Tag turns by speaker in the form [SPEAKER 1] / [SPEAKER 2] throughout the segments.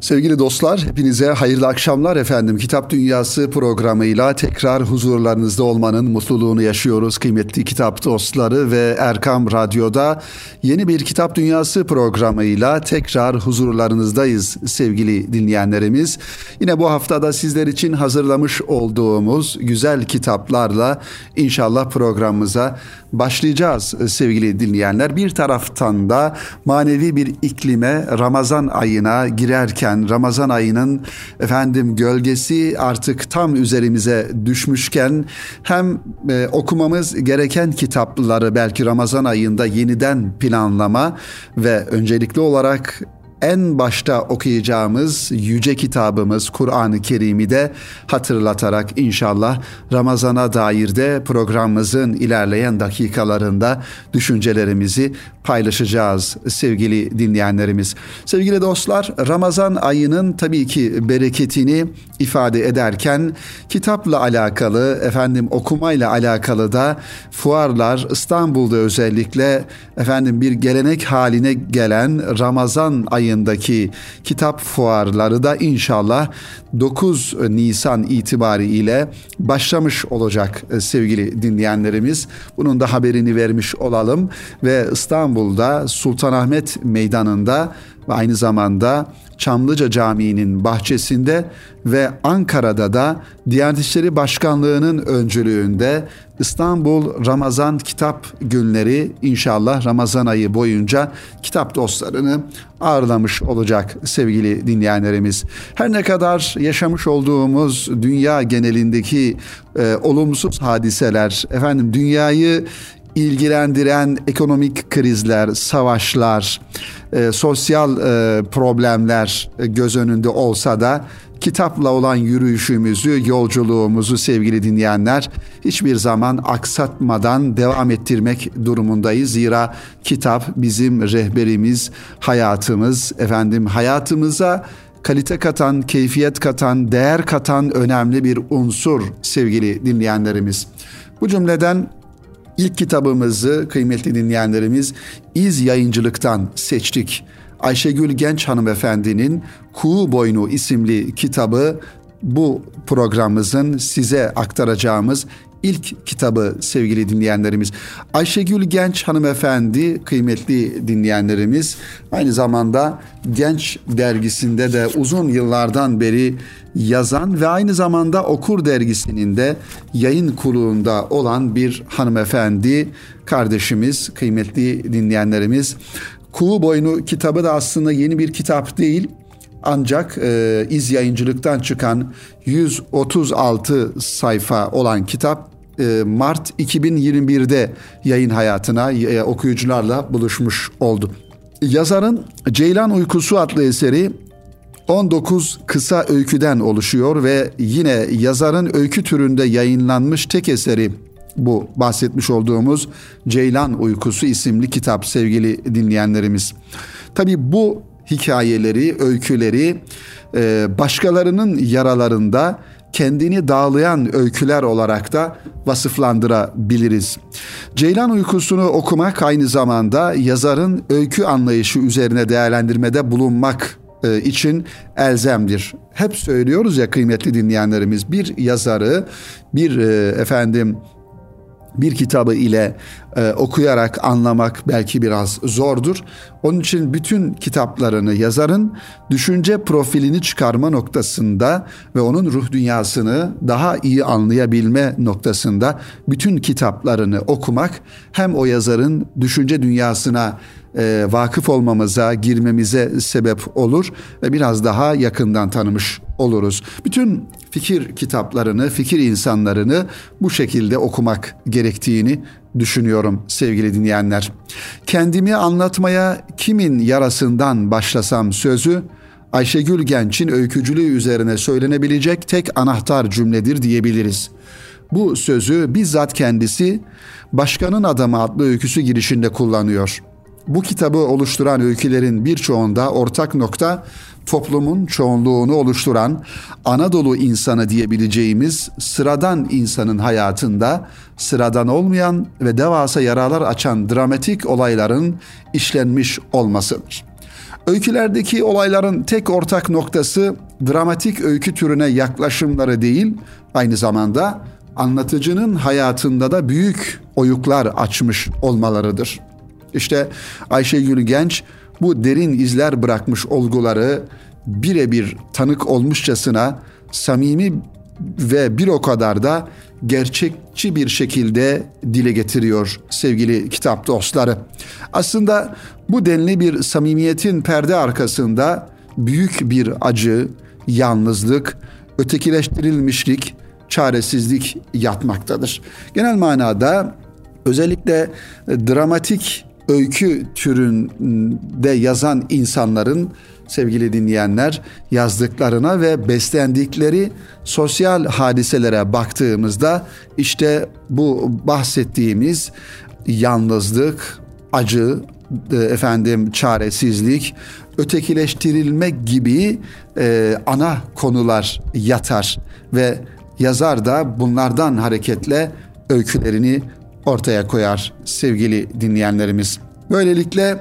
[SPEAKER 1] Sevgili dostlar, hepinize hayırlı akşamlar efendim. Kitap Dünyası programıyla tekrar huzurlarınızda olmanın mutluluğunu yaşıyoruz kıymetli kitap dostları ve Erkam Radyo'da yeni bir Kitap Dünyası programıyla tekrar huzurlarınızdayız sevgili dinleyenlerimiz. Yine bu haftada sizler için hazırlamış olduğumuz güzel kitaplarla inşallah programımıza başlayacağız sevgili dinleyenler. Bir taraftan da manevi bir iklime Ramazan ayına girerken Ramazan ayının efendim gölgesi artık tam üzerimize düşmüşken hem e, okumamız gereken kitapları belki Ramazan ayında yeniden planlama ve öncelikli olarak en başta okuyacağımız yüce kitabımız Kur'an-ı Kerim'i de hatırlatarak inşallah Ramazan'a dair de programımızın ilerleyen dakikalarında düşüncelerimizi paylaşacağız sevgili dinleyenlerimiz. Sevgili dostlar Ramazan ayının tabii ki bereketini ifade ederken kitapla alakalı efendim okumayla alakalı da fuarlar İstanbul'da özellikle efendim bir gelenek haline gelen Ramazan ayındaki kitap fuarları da inşallah 9 Nisan itibariyle başlamış olacak sevgili dinleyenlerimiz. Bunun da haberini vermiş olalım ve İstanbul'da Sultanahmet Meydanı'nda ve aynı zamanda Çamlıca Camii'nin bahçesinde ve Ankara'da da Diyanet İşleri Başkanlığı'nın öncülüğünde İstanbul Ramazan Kitap Günleri inşallah Ramazan ayı boyunca kitap dostlarını ağırlamış olacak sevgili dinleyenlerimiz. Her ne kadar yaşamış olduğumuz dünya genelindeki e, olumsuz hadiseler efendim dünyayı ilgilendiren ekonomik krizler, savaşlar, e, sosyal e, problemler göz önünde olsa da kitapla olan yürüyüşümüzü, yolculuğumuzu sevgili dinleyenler hiçbir zaman aksatmadan devam ettirmek durumundayız. Zira kitap bizim rehberimiz, hayatımız, efendim hayatımıza kalite katan, keyfiyet katan, değer katan önemli bir unsur sevgili dinleyenlerimiz. Bu cümleden İlk kitabımızı kıymetli dinleyenlerimiz İz Yayıncılık'tan seçtik. Ayşegül Genç hanımefendinin Kuğu Boynu isimli kitabı bu programımızın size aktaracağımız ilk kitabı sevgili dinleyenlerimiz. Ayşegül Genç hanımefendi kıymetli dinleyenlerimiz aynı zamanda Genç dergisinde de uzun yıllardan beri yazan ve aynı zamanda Okur dergisinin de yayın kurulunda olan bir hanımefendi kardeşimiz, kıymetli dinleyenlerimiz. Kuğu Boynu kitabı da aslında yeni bir kitap değil. Ancak e, iz yayıncılıktan çıkan 136 sayfa olan kitap Mart 2021'de yayın hayatına e, okuyucularla buluşmuş oldu. Yazarın Ceylan Uykusu adlı eseri 19 kısa öyküden oluşuyor ve yine yazarın öykü türünde yayınlanmış tek eseri bu bahsetmiş olduğumuz Ceylan Uykusu isimli kitap sevgili dinleyenlerimiz. Tabi bu hikayeleri, öyküleri e, başkalarının yaralarında kendini dağlayan öyküler olarak da vasıflandırabiliriz. Ceylan uykusunu okumak aynı zamanda yazarın öykü anlayışı üzerine değerlendirmede bulunmak e, için elzemdir. Hep söylüyoruz ya kıymetli dinleyenlerimiz bir yazarı bir e, efendim bir kitabı ile e, okuyarak anlamak belki biraz zordur. Onun için bütün kitaplarını yazarın düşünce profilini çıkarma noktasında ve onun ruh dünyasını daha iyi anlayabilme noktasında bütün kitaplarını okumak hem o yazarın düşünce dünyasına e, vakıf olmamıza, girmemize sebep olur ve biraz daha yakından tanımış oluruz. Bütün fikir kitaplarını, fikir insanlarını bu şekilde okumak gerektiğini düşünüyorum sevgili dinleyenler. Kendimi anlatmaya kimin yarasından başlasam sözü Ayşegül Genç'in öykücülüğü üzerine söylenebilecek tek anahtar cümledir diyebiliriz. Bu sözü bizzat kendisi Başkanın Adamı adlı öyküsü girişinde kullanıyor. Bu kitabı oluşturan öykülerin birçoğunda ortak nokta toplumun çoğunluğunu oluşturan Anadolu insanı diyebileceğimiz sıradan insanın hayatında sıradan olmayan ve devasa yaralar açan dramatik olayların işlenmiş olmasıdır. Öykülerdeki olayların tek ortak noktası dramatik öykü türüne yaklaşımları değil, aynı zamanda anlatıcının hayatında da büyük oyuklar açmış olmalarıdır. İşte Ayşegül Genç bu derin izler bırakmış olguları birebir tanık olmuşçasına samimi ve bir o kadar da gerçekçi bir şekilde dile getiriyor sevgili kitap dostları. Aslında bu denli bir samimiyetin perde arkasında büyük bir acı, yalnızlık, ötekileştirilmişlik, çaresizlik yatmaktadır. Genel manada özellikle dramatik öykü türünde yazan insanların sevgili dinleyenler yazdıklarına ve beslendikleri sosyal hadiselere baktığımızda işte bu bahsettiğimiz yalnızlık, acı, e, efendim çaresizlik, ötekileştirilme gibi e, ana konular yatar ve yazar da bunlardan hareketle öykülerini ortaya koyar sevgili dinleyenlerimiz. Böylelikle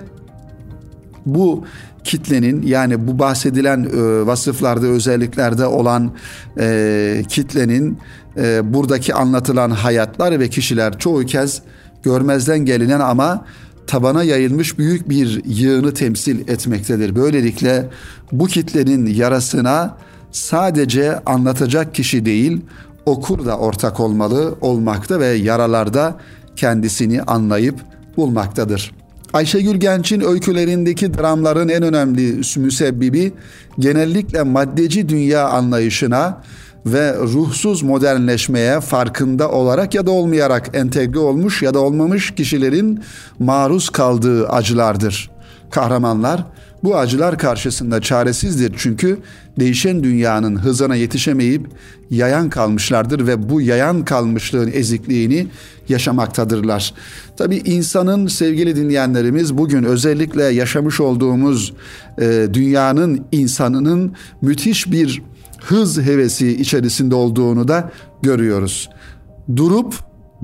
[SPEAKER 1] bu kitlenin yani bu bahsedilen e, vasıflarda özelliklerde olan e, kitlenin e, buradaki anlatılan hayatlar ve kişiler çoğu kez görmezden gelinen ama tabana yayılmış büyük bir yığını temsil etmektedir. Böylelikle bu kitlenin yarasına sadece anlatacak kişi değil, okur da ortak olmalı, olmakta ve yaralarda kendisini anlayıp bulmaktadır. Ayşegül Genç'in öykülerindeki dramların en önemli müsebbibi genellikle maddeci dünya anlayışına ve ruhsuz modernleşmeye farkında olarak ya da olmayarak entegre olmuş ya da olmamış kişilerin maruz kaldığı acılardır. Kahramanlar bu acılar karşısında çaresizdir çünkü değişen dünyanın hızına yetişemeyip yayan kalmışlardır ve bu yayan kalmışlığın ezikliğini yaşamaktadırlar. Tabi insanın sevgili dinleyenlerimiz bugün özellikle yaşamış olduğumuz e, dünyanın insanının müthiş bir hız hevesi içerisinde olduğunu da görüyoruz. Durup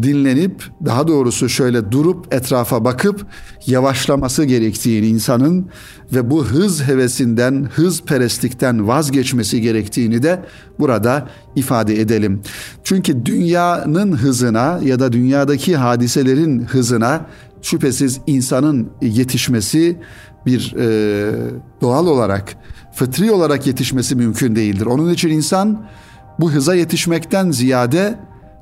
[SPEAKER 1] dinlenip daha doğrusu şöyle durup etrafa bakıp yavaşlaması gerektiğini insanın ve bu hız hevesinden, hız perestlikten vazgeçmesi gerektiğini de burada ifade edelim. Çünkü dünyanın hızına ya da dünyadaki hadiselerin hızına şüphesiz insanın yetişmesi bir e, doğal olarak, fıtri olarak yetişmesi mümkün değildir. Onun için insan bu hıza yetişmekten ziyade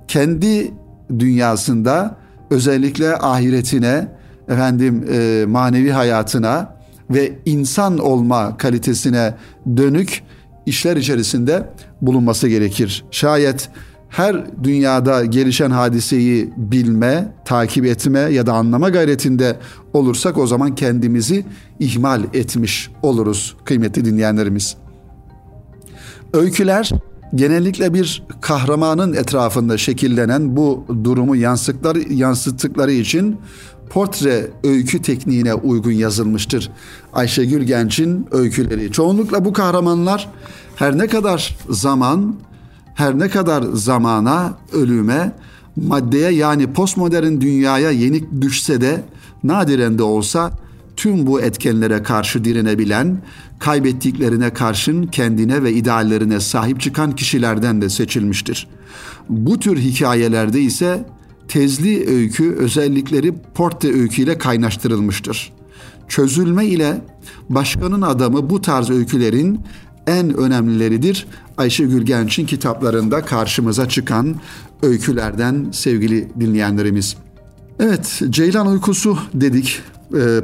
[SPEAKER 1] kendi dünyasında özellikle ahiretine, efendim e, manevi hayatına ve insan olma kalitesine dönük işler içerisinde bulunması gerekir. Şayet her dünyada gelişen hadiseyi bilme, takip etme ya da anlama gayretinde olursak o zaman kendimizi ihmal etmiş oluruz kıymetli dinleyenlerimiz. Öyküler genellikle bir kahramanın etrafında şekillenen bu durumu yansıttıkları, yansıttıkları için portre öykü tekniğine uygun yazılmıştır. Ayşegül Genç'in öyküleri. Çoğunlukla bu kahramanlar her ne kadar zaman, her ne kadar zamana, ölüme, maddeye yani postmodern dünyaya yenik düşse de nadiren de olsa tüm bu etkenlere karşı direnebilen, kaybettiklerine karşın kendine ve ideallerine sahip çıkan kişilerden de seçilmiştir. Bu tür hikayelerde ise tezli öykü özellikleri portre öyküyle kaynaştırılmıştır. Çözülme ile başkanın adamı bu tarz öykülerin en önemlileridir. Ayşegül Genç'in kitaplarında karşımıza çıkan öykülerden sevgili dinleyenlerimiz. Evet, Ceylan Uykusu dedik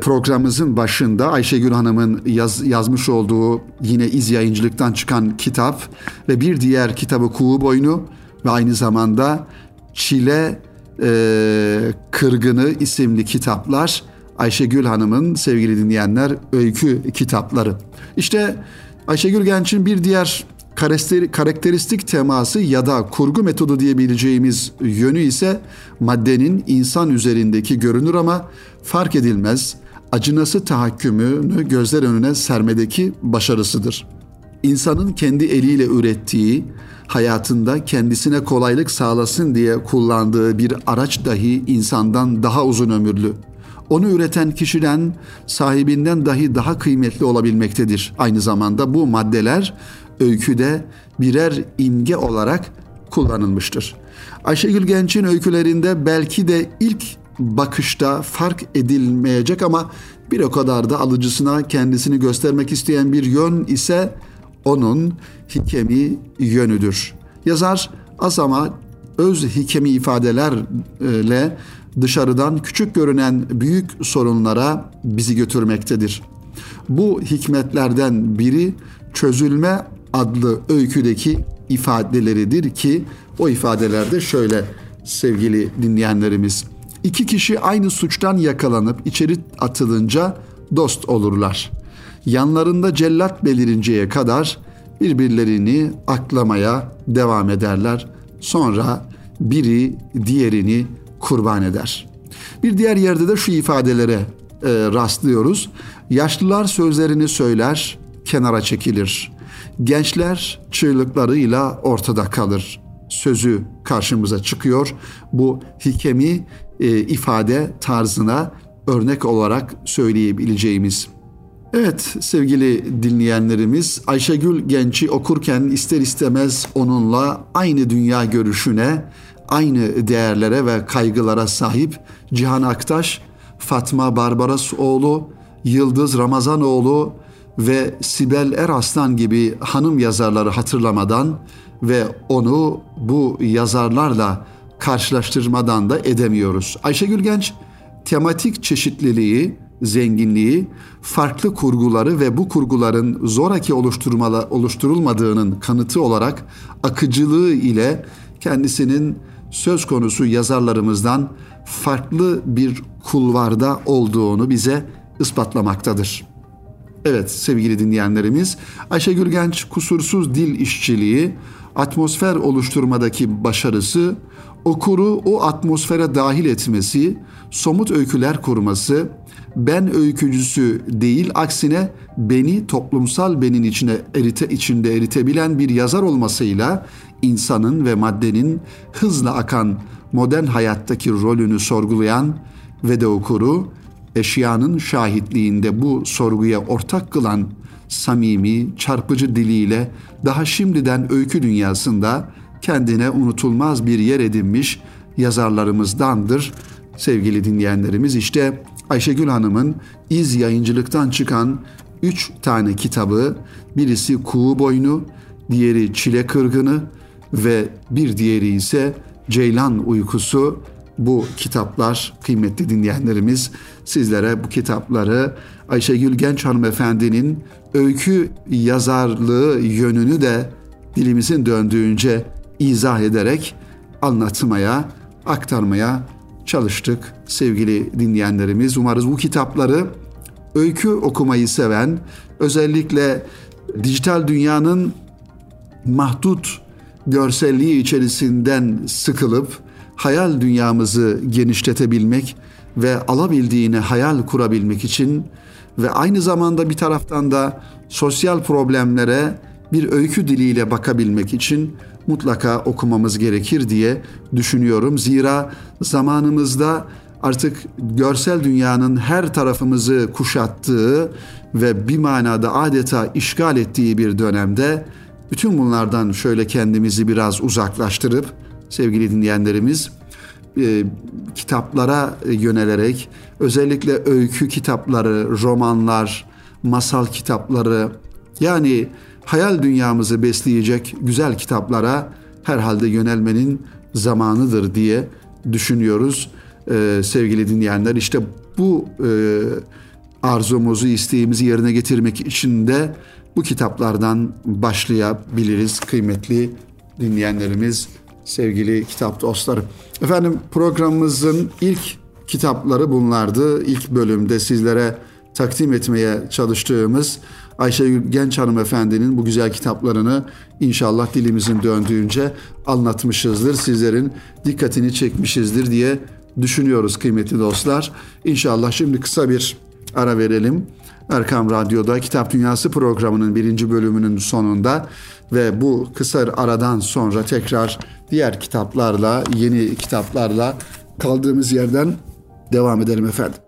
[SPEAKER 1] programımızın başında Ayşegül Hanım'ın yaz, yazmış olduğu yine iz yayıncılıktan çıkan kitap ve bir diğer kitabı Kuğu Boynu ve aynı zamanda Çile e, Kırgını isimli kitaplar Ayşegül Hanım'ın sevgili dinleyenler öykü kitapları. İşte Ayşegül Genç'in bir diğer karakteristik teması ya da kurgu metodu diyebileceğimiz yönü ise maddenin insan üzerindeki görünür ama fark edilmez acınası tahakkümünü gözler önüne sermedeki başarısıdır. İnsanın kendi eliyle ürettiği, hayatında kendisine kolaylık sağlasın diye kullandığı bir araç dahi insandan daha uzun ömürlü. onu üreten kişiden sahibinden dahi daha kıymetli olabilmektedir. Aynı zamanda bu maddeler öyküde birer imge olarak kullanılmıştır. Ayşegül Genç'in öykülerinde belki de ilk bakışta fark edilmeyecek ama bir o kadar da alıcısına kendisini göstermek isteyen bir yön ise onun hikemi yönüdür. Yazar az ama öz hikemi ifadelerle dışarıdan küçük görünen büyük sorunlara bizi götürmektedir. Bu hikmetlerden biri çözülme adlı öyküdeki ifadeleridir ki o ifadelerde şöyle sevgili dinleyenlerimiz. İki kişi aynı suçtan yakalanıp içeri atılınca dost olurlar. Yanlarında cellat belirinceye kadar birbirlerini aklamaya devam ederler. Sonra biri diğerini kurban eder. Bir diğer yerde de şu ifadelere e, rastlıyoruz. Yaşlılar sözlerini söyler, kenara çekilir. Gençler çığlıklarıyla ortada kalır. Sözü karşımıza çıkıyor. Bu hikemi e, ifade tarzına örnek olarak söyleyebileceğimiz. Evet sevgili dinleyenlerimiz Ayşegül Genç'i okurken ister istemez onunla aynı dünya görüşüne, aynı değerlere ve kaygılara sahip Cihan Aktaş, Fatma Barbarasoğlu, Yıldız Ramazanoğlu ve Sibel Eraslan gibi hanım yazarları hatırlamadan ve onu bu yazarlarla karşılaştırmadan da edemiyoruz. Ayşegül Genç tematik çeşitliliği, zenginliği, farklı kurguları ve bu kurguların zoraki oluşturulmadığının kanıtı olarak akıcılığı ile kendisinin söz konusu yazarlarımızdan farklı bir kulvarda olduğunu bize ispatlamaktadır. Evet sevgili dinleyenlerimiz Ayşegül Genç kusursuz dil işçiliği, atmosfer oluşturmadaki başarısı, okuru o atmosfere dahil etmesi, somut öyküler kurması, ben öykücüsü değil aksine beni toplumsal benin içine erite içinde eritebilen bir yazar olmasıyla insanın ve maddenin hızla akan modern hayattaki rolünü sorgulayan ve de okuru eşyanın şahitliğinde bu sorguya ortak kılan samimi, çarpıcı diliyle daha şimdiden öykü dünyasında kendine unutulmaz bir yer edinmiş yazarlarımızdandır. Sevgili dinleyenlerimiz işte Ayşegül Hanım'ın iz yayıncılıktan çıkan üç tane kitabı, birisi Kuğu Boynu, diğeri Çile Kırgını ve bir diğeri ise Ceylan Uykusu. Bu kitaplar kıymetli dinleyenlerimiz sizlere bu kitapları Ayşegül Genç hanımefendinin öykü yazarlığı yönünü de dilimizin döndüğünce izah ederek anlatmaya, aktarmaya çalıştık sevgili dinleyenlerimiz. Umarız bu kitapları öykü okumayı seven, özellikle dijital dünyanın mahdut görselliği içerisinden sıkılıp hayal dünyamızı genişletebilmek ve alabildiğine hayal kurabilmek için ve aynı zamanda bir taraftan da sosyal problemlere bir öykü diliyle bakabilmek için mutlaka okumamız gerekir diye düşünüyorum. Zira zamanımızda artık görsel dünyanın her tarafımızı kuşattığı ve bir manada adeta işgal ettiği bir dönemde bütün bunlardan şöyle kendimizi biraz uzaklaştırıp sevgili dinleyenlerimiz e, kitaplara yönelerek özellikle öykü kitapları, romanlar, masal kitapları yani hayal dünyamızı besleyecek güzel kitaplara herhalde yönelmenin zamanıdır diye düşünüyoruz ee, sevgili dinleyenler. İşte bu e, arzumuzu, isteğimizi yerine getirmek için de bu kitaplardan başlayabiliriz kıymetli dinleyenlerimiz, sevgili kitap dostları. Efendim programımızın ilk kitapları bunlardı. İlk bölümde sizlere takdim etmeye çalıştığımız Ayşe Genç hanımefendinin bu güzel kitaplarını inşallah dilimizin döndüğünce anlatmışızdır. Sizlerin dikkatini çekmişizdir diye düşünüyoruz kıymetli dostlar. İnşallah şimdi kısa bir ara verelim. Erkam Radyo'da Kitap Dünyası programının birinci bölümünün sonunda ve bu kısa aradan sonra tekrar diğer kitaplarla, yeni kitaplarla kaldığımız yerden devam edelim efendim.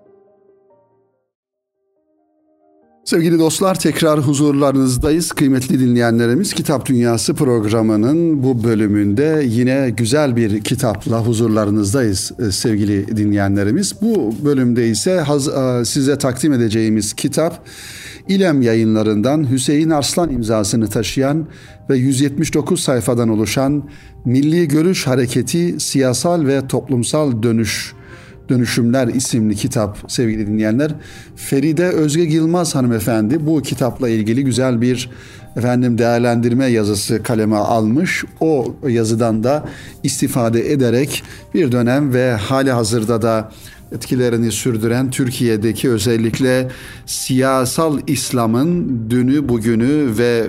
[SPEAKER 1] Sevgili dostlar tekrar huzurlarınızdayız. Kıymetli dinleyenlerimiz Kitap Dünyası programının bu bölümünde yine güzel bir kitapla huzurlarınızdayız e, sevgili dinleyenlerimiz. Bu bölümde ise e, size takdim edeceğimiz kitap İlem yayınlarından Hüseyin Arslan imzasını taşıyan ve 179 sayfadan oluşan Milli Görüş Hareketi Siyasal ve Toplumsal Dönüş Dönüşümler isimli kitap sevgili dinleyenler. Feride Özge Yılmaz hanımefendi bu kitapla ilgili güzel bir efendim değerlendirme yazısı kaleme almış. O yazıdan da istifade ederek bir dönem ve hali hazırda da etkilerini sürdüren Türkiye'deki özellikle siyasal İslam'ın dünü bugünü ve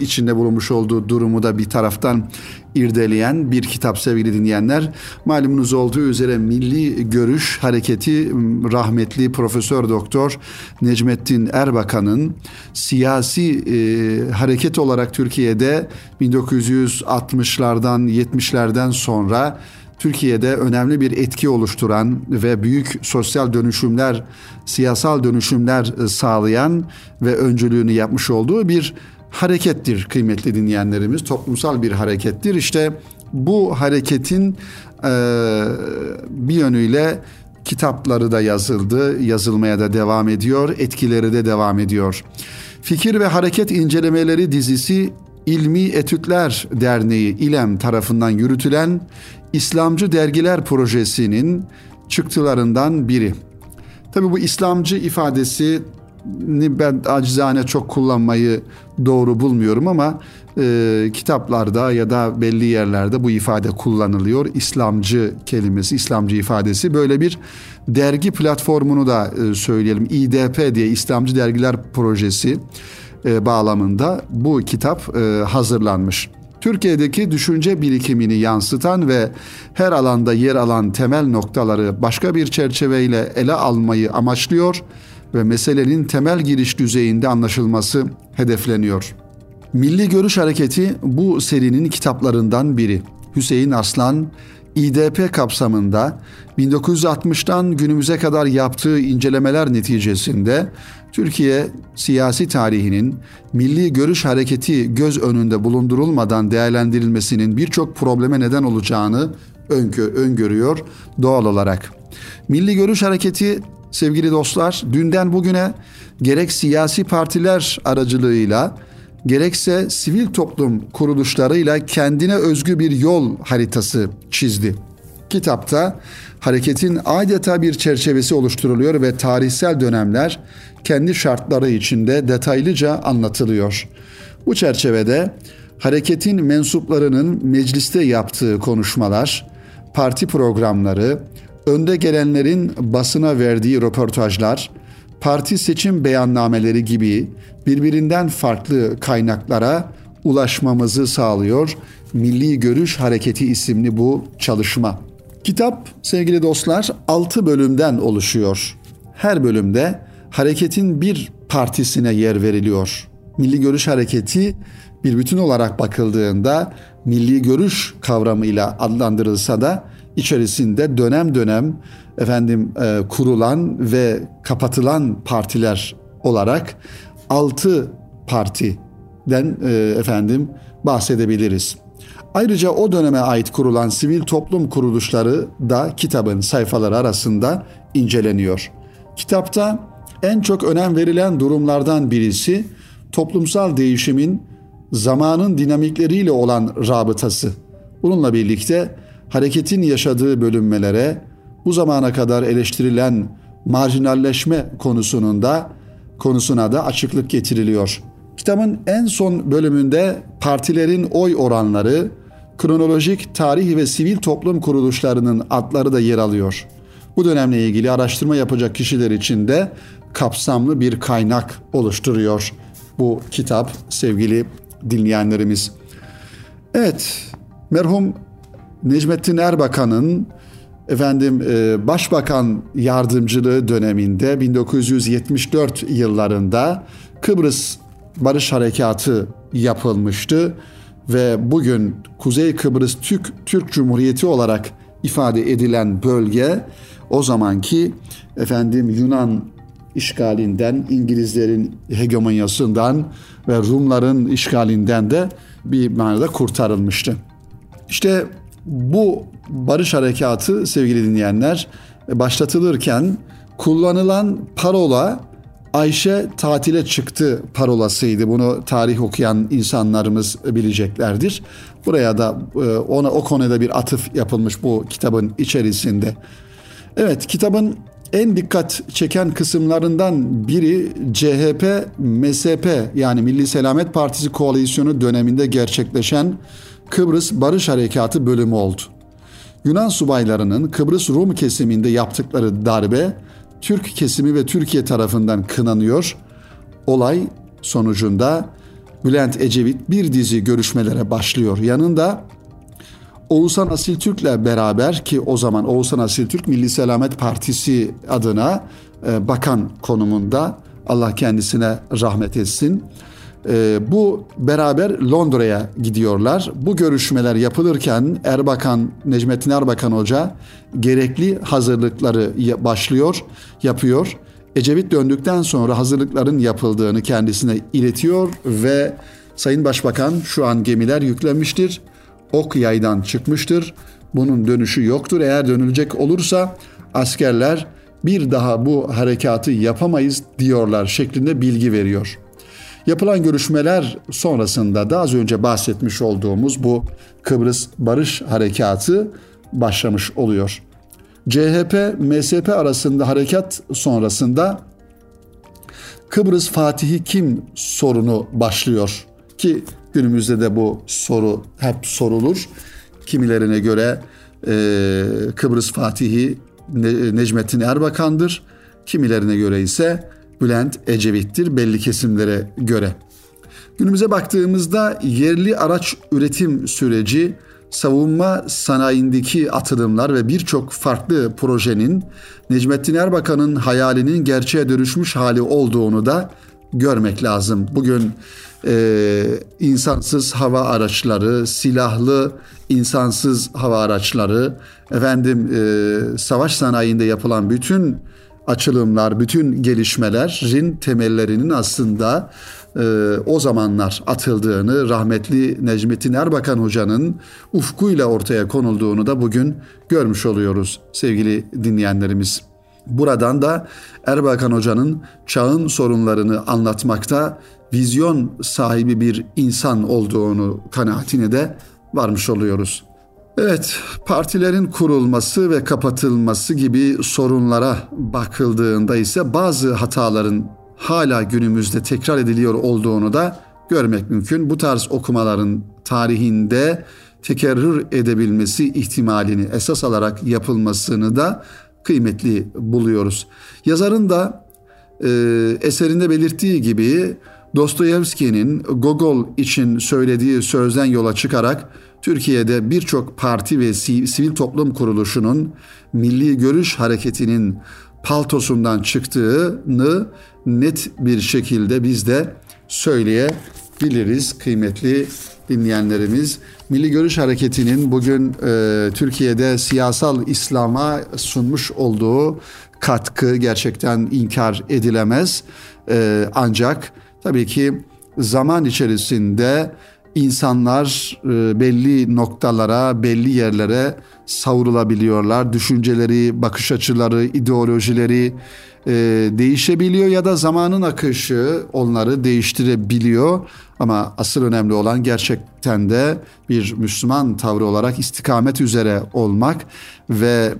[SPEAKER 1] içinde bulunmuş olduğu durumu da bir taraftan irdeleyen bir kitap sevgili dinleyenler. Malumunuz olduğu üzere Milli Görüş Hareketi rahmetli Profesör Doktor Necmettin Erbakan'ın siyasi e, hareket olarak Türkiye'de 1960'lardan 70'lerden sonra Türkiye'de önemli bir etki oluşturan ve büyük sosyal dönüşümler, siyasal dönüşümler e, sağlayan ve öncülüğünü yapmış olduğu bir harekettir kıymetli dinleyenlerimiz. Toplumsal bir harekettir. İşte bu hareketin e, bir yönüyle kitapları da yazıldı, yazılmaya da devam ediyor, etkileri de devam ediyor. Fikir ve Hareket İncelemeleri dizisi İlmi Etütler Derneği İLEM tarafından yürütülen İslamcı Dergiler Projesi'nin çıktılarından biri. Tabii bu İslamcı ifadesi ben acizane çok kullanmayı doğru bulmuyorum ama e, kitaplarda ya da belli yerlerde bu ifade kullanılıyor. İslamcı kelimesi, İslamcı ifadesi böyle bir dergi platformunu da e, söyleyelim. İDP diye İslamcı Dergiler Projesi e, bağlamında bu kitap e, hazırlanmış. Türkiye'deki düşünce birikimini yansıtan ve her alanda yer alan temel noktaları başka bir çerçeveyle ele almayı amaçlıyor ve meselenin temel giriş düzeyinde anlaşılması hedefleniyor. Milli Görüş Hareketi bu serinin kitaplarından biri. Hüseyin Aslan, İDP kapsamında 1960'tan günümüze kadar yaptığı incelemeler neticesinde Türkiye siyasi tarihinin milli görüş hareketi göz önünde bulundurulmadan değerlendirilmesinin birçok probleme neden olacağını öngörüyor doğal olarak. Milli görüş hareketi sevgili dostlar dünden bugüne gerek siyasi partiler aracılığıyla gerekse sivil toplum kuruluşlarıyla kendine özgü bir yol haritası çizdi. Kitapta hareketin adeta bir çerçevesi oluşturuluyor ve tarihsel dönemler kendi şartları içinde detaylıca anlatılıyor. Bu çerçevede hareketin mensuplarının mecliste yaptığı konuşmalar, parti programları, önde gelenlerin basına verdiği röportajlar, parti seçim beyannameleri gibi birbirinden farklı kaynaklara ulaşmamızı sağlıyor. Milli Görüş Hareketi isimli bu çalışma. Kitap sevgili dostlar 6 bölümden oluşuyor. Her bölümde hareketin bir partisine yer veriliyor. Milli Görüş Hareketi bir bütün olarak bakıldığında milli görüş kavramıyla adlandırılsa da içerisinde dönem dönem efendim e, kurulan ve kapatılan partiler olarak altı partiden e, efendim bahsedebiliriz. Ayrıca o döneme ait kurulan sivil toplum kuruluşları da kitabın sayfaları arasında inceleniyor. Kitapta en çok önem verilen durumlardan birisi toplumsal değişimin zamanın dinamikleriyle olan rabıtası. Bununla birlikte hareketin yaşadığı bölünmelere bu zamana kadar eleştirilen marjinalleşme konusunun da konusuna da açıklık getiriliyor. Kitabın en son bölümünde partilerin oy oranları, kronolojik tarih ve sivil toplum kuruluşlarının adları da yer alıyor. Bu dönemle ilgili araştırma yapacak kişiler için de kapsamlı bir kaynak oluşturuyor bu kitap sevgili dinleyenlerimiz. Evet, merhum Necmettin Erbakan'ın efendim e, başbakan yardımcılığı döneminde 1974 yıllarında Kıbrıs Barış Harekatı yapılmıştı ve bugün Kuzey Kıbrıs Türk Türk Cumhuriyeti olarak ifade edilen bölge o zamanki efendim Yunan işgalinden, İngilizlerin hegemonyasından ve Rumların işgalinden de bir manada kurtarılmıştı. İşte bu barış harekatı sevgili dinleyenler başlatılırken kullanılan parola Ayşe tatile çıktı parolasıydı. Bunu tarih okuyan insanlarımız bileceklerdir. Buraya da e, ona o konuda bir atıf yapılmış bu kitabın içerisinde. Evet kitabın en dikkat çeken kısımlarından biri CHP, MSP yani Milli Selamet Partisi koalisyonu döneminde gerçekleşen Kıbrıs Barış Harekatı bölümü oldu. Yunan subaylarının Kıbrıs Rum kesiminde yaptıkları darbe Türk kesimi ve Türkiye tarafından kınanıyor. Olay sonucunda Bülent Ecevit bir dizi görüşmelere başlıyor. Yanında Oğuzhan Asil Türk'le beraber ki o zaman Oğuzhan Asil Türk Milli Selamet Partisi adına e, bakan konumunda Allah kendisine rahmet etsin. E, bu beraber Londra'ya gidiyorlar. Bu görüşmeler yapılırken Erbakan, Necmettin Erbakan Hoca gerekli hazırlıkları başlıyor, yapıyor. Ecevit döndükten sonra hazırlıkların yapıldığını kendisine iletiyor ve Sayın Başbakan şu an gemiler yüklenmiştir. Ok yaydan çıkmıştır. Bunun dönüşü yoktur. Eğer dönülecek olursa askerler bir daha bu harekatı yapamayız diyorlar şeklinde bilgi veriyor. Yapılan görüşmeler sonrasında da az önce bahsetmiş olduğumuz bu Kıbrıs Barış Harekatı başlamış oluyor. CHP, MSP arasında harekat sonrasında Kıbrıs Fatihi kim sorunu başlıyor ki günümüzde de bu soru hep sorulur. Kimilerine göre e, Kıbrıs Fatihi ne, Necmettin Erbakan'dır. Kimilerine göre ise Bülent Ecevit'tir belli kesimlere göre. Günümüze baktığımızda yerli araç üretim süreci, savunma sanayindeki atılımlar ve birçok farklı projenin Necmettin Erbakan'ın hayalinin gerçeğe dönüşmüş hali olduğunu da görmek lazım. Bugün e, insansız hava araçları, silahlı insansız hava araçları, efendim e, savaş sanayinde yapılan bütün açılımlar, bütün gelişmelerin temellerinin aslında e, o zamanlar atıldığını, rahmetli Necmettin Erbakan Hoca'nın ufkuyla ortaya konulduğunu da bugün görmüş oluyoruz sevgili dinleyenlerimiz. Buradan da Erbakan Hoca'nın çağın sorunlarını anlatmakta vizyon sahibi bir insan olduğunu kanaatine de varmış oluyoruz. Evet, partilerin kurulması ve kapatılması gibi sorunlara bakıldığında ise bazı hataların hala günümüzde tekrar ediliyor olduğunu da görmek mümkün. Bu tarz okumaların tarihinde tekerrür edebilmesi ihtimalini esas alarak yapılmasını da kıymetli buluyoruz. Yazarın da e, eserinde belirttiği gibi Dostoyevski'nin Gogol için söylediği sözden yola çıkarak Türkiye'de birçok parti ve sivil toplum kuruluşunun milli görüş hareketinin paltosundan çıktığını net bir şekilde biz de söyleyebiliriz kıymetli dinleyenlerimiz. Milli Görüş Hareketi'nin bugün e, Türkiye'de siyasal İslam'a sunmuş olduğu katkı gerçekten inkar edilemez. E, ancak tabii ki zaman içerisinde insanlar e, belli noktalara, belli yerlere savrulabiliyorlar. Düşünceleri, bakış açıları, ideolojileri e, değişebiliyor ya da zamanın akışı onları değiştirebiliyor. Ama asıl önemli olan gerçekten de bir Müslüman tavrı olarak istikamet üzere olmak ve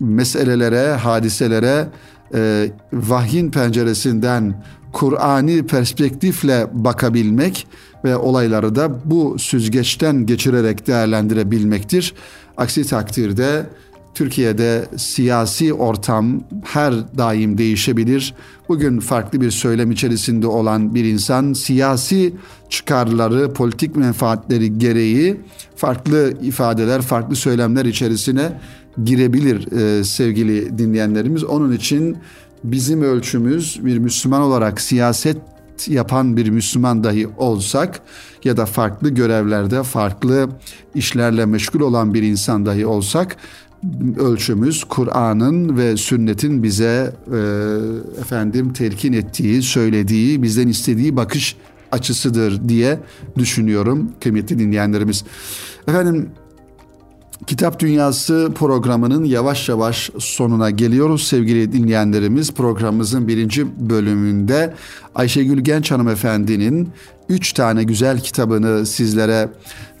[SPEAKER 1] meselelere, hadiselere e, vahyin penceresinden Kur'ani perspektifle bakabilmek ve olayları da bu süzgeçten geçirerek değerlendirebilmektir. Aksi takdirde Türkiye'de siyasi ortam her daim değişebilir. Bugün farklı bir söylem içerisinde olan bir insan siyasi çıkarları, politik menfaatleri gereği farklı ifadeler, farklı söylemler içerisine girebilir e, sevgili dinleyenlerimiz. Onun için bizim ölçümüz bir Müslüman olarak siyaset yapan bir Müslüman dahi olsak ya da farklı görevlerde farklı işlerle meşgul olan bir insan dahi olsak ölçümüz Kur'an'ın ve sünnetin bize e, efendim telkin ettiği, söylediği, bizden istediği bakış açısıdır diye düşünüyorum kıymetli dinleyenlerimiz. Efendim Kitap Dünyası programının yavaş yavaş sonuna geliyoruz sevgili dinleyenlerimiz. Programımızın birinci bölümünde Ayşegül Genç hanımefendinin üç tane güzel kitabını sizlere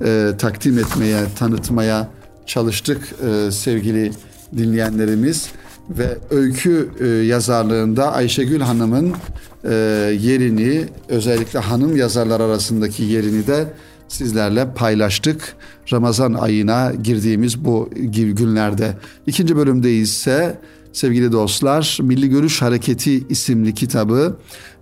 [SPEAKER 1] e, takdim etmeye, tanıtmaya çalıştık e, sevgili dinleyenlerimiz. Ve öykü e, yazarlığında Ayşegül Hanım'ın e, yerini özellikle hanım yazarlar arasındaki yerini de sizlerle paylaştık. Ramazan ayına girdiğimiz bu günlerde. İkinci bölümde ise sevgili dostlar Milli Görüş Hareketi isimli kitabı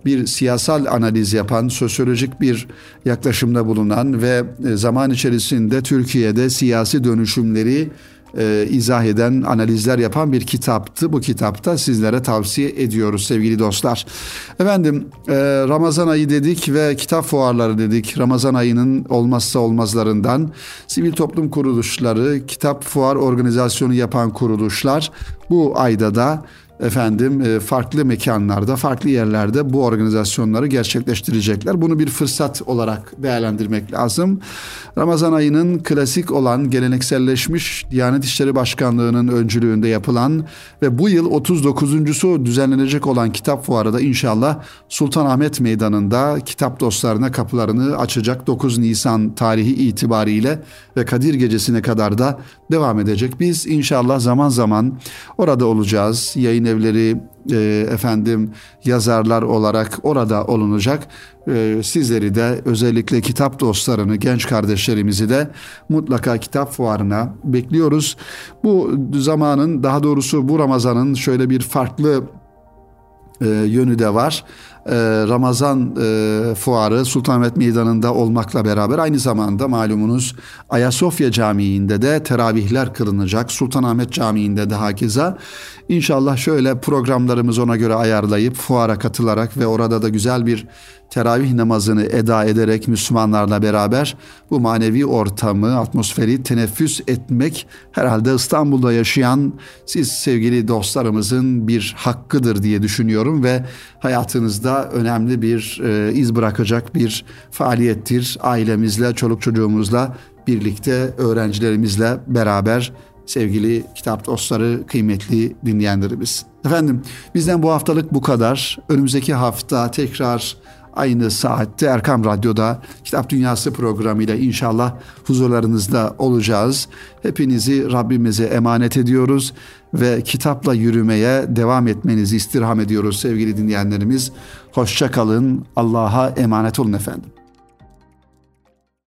[SPEAKER 1] bir siyasal analiz yapan, sosyolojik bir yaklaşımda bulunan ve zaman içerisinde Türkiye'de siyasi dönüşümleri e, izah eden, analizler yapan bir kitaptı. Bu kitapta sizlere tavsiye ediyoruz sevgili dostlar. Efendim e, Ramazan ayı dedik ve kitap fuarları dedik. Ramazan ayının olmazsa olmazlarından sivil toplum kuruluşları, kitap fuar organizasyonu yapan kuruluşlar bu ayda da efendim e, farklı mekanlarda, farklı yerlerde bu organizasyonları gerçekleştirecekler. Bunu bir fırsat olarak değerlendirmek lazım. Ramazan ayının klasik olan gelenekselleşmiş Diyanet İşleri Başkanlığı'nın öncülüğünde yapılan ve bu yıl 39.sü düzenlenecek olan kitap fuarı da inşallah Sultanahmet Meydanı'nda kitap dostlarına kapılarını açacak 9 Nisan tarihi itibariyle ve Kadir Gecesi'ne kadar da devam edecek. Biz inşallah zaman zaman orada olacağız. Yayın evleri e, efendim yazarlar olarak orada olunacak. E, sizleri de özellikle kitap dostlarını, genç kardeşlerimizi de mutlaka kitap fuarına bekliyoruz. Bu zamanın daha doğrusu bu Ramazan'ın şöyle bir farklı e, yönü de var. E, Ramazan e, fuarı Sultanahmet Meydanı'nda olmakla beraber aynı zamanda malumunuz Ayasofya Camii'nde de teravihler kılınacak. Sultanahmet Camii'nde de hakeza. İnşallah şöyle programlarımızı ona göre ayarlayıp fuara katılarak ve orada da güzel bir teravih namazını eda ederek Müslümanlarla beraber bu manevi ortamı, atmosferi teneffüs etmek herhalde İstanbul'da yaşayan siz sevgili dostlarımızın bir hakkıdır diye düşünüyorum ve hayatınızda önemli bir e, iz bırakacak bir faaliyettir. Ailemizle, çoluk çocuğumuzla birlikte öğrencilerimizle beraber sevgili kitap dostları, kıymetli dinleyenlerimiz. Efendim bizden bu haftalık bu kadar. Önümüzdeki hafta tekrar aynı saatte Erkam Radyo'da Kitap Dünyası programıyla inşallah huzurlarınızda olacağız. Hepinizi Rabbimize emanet ediyoruz ve kitapla yürümeye devam etmenizi istirham ediyoruz sevgili dinleyenlerimiz. Hoşça kalın. Allah'a emanet olun efendim.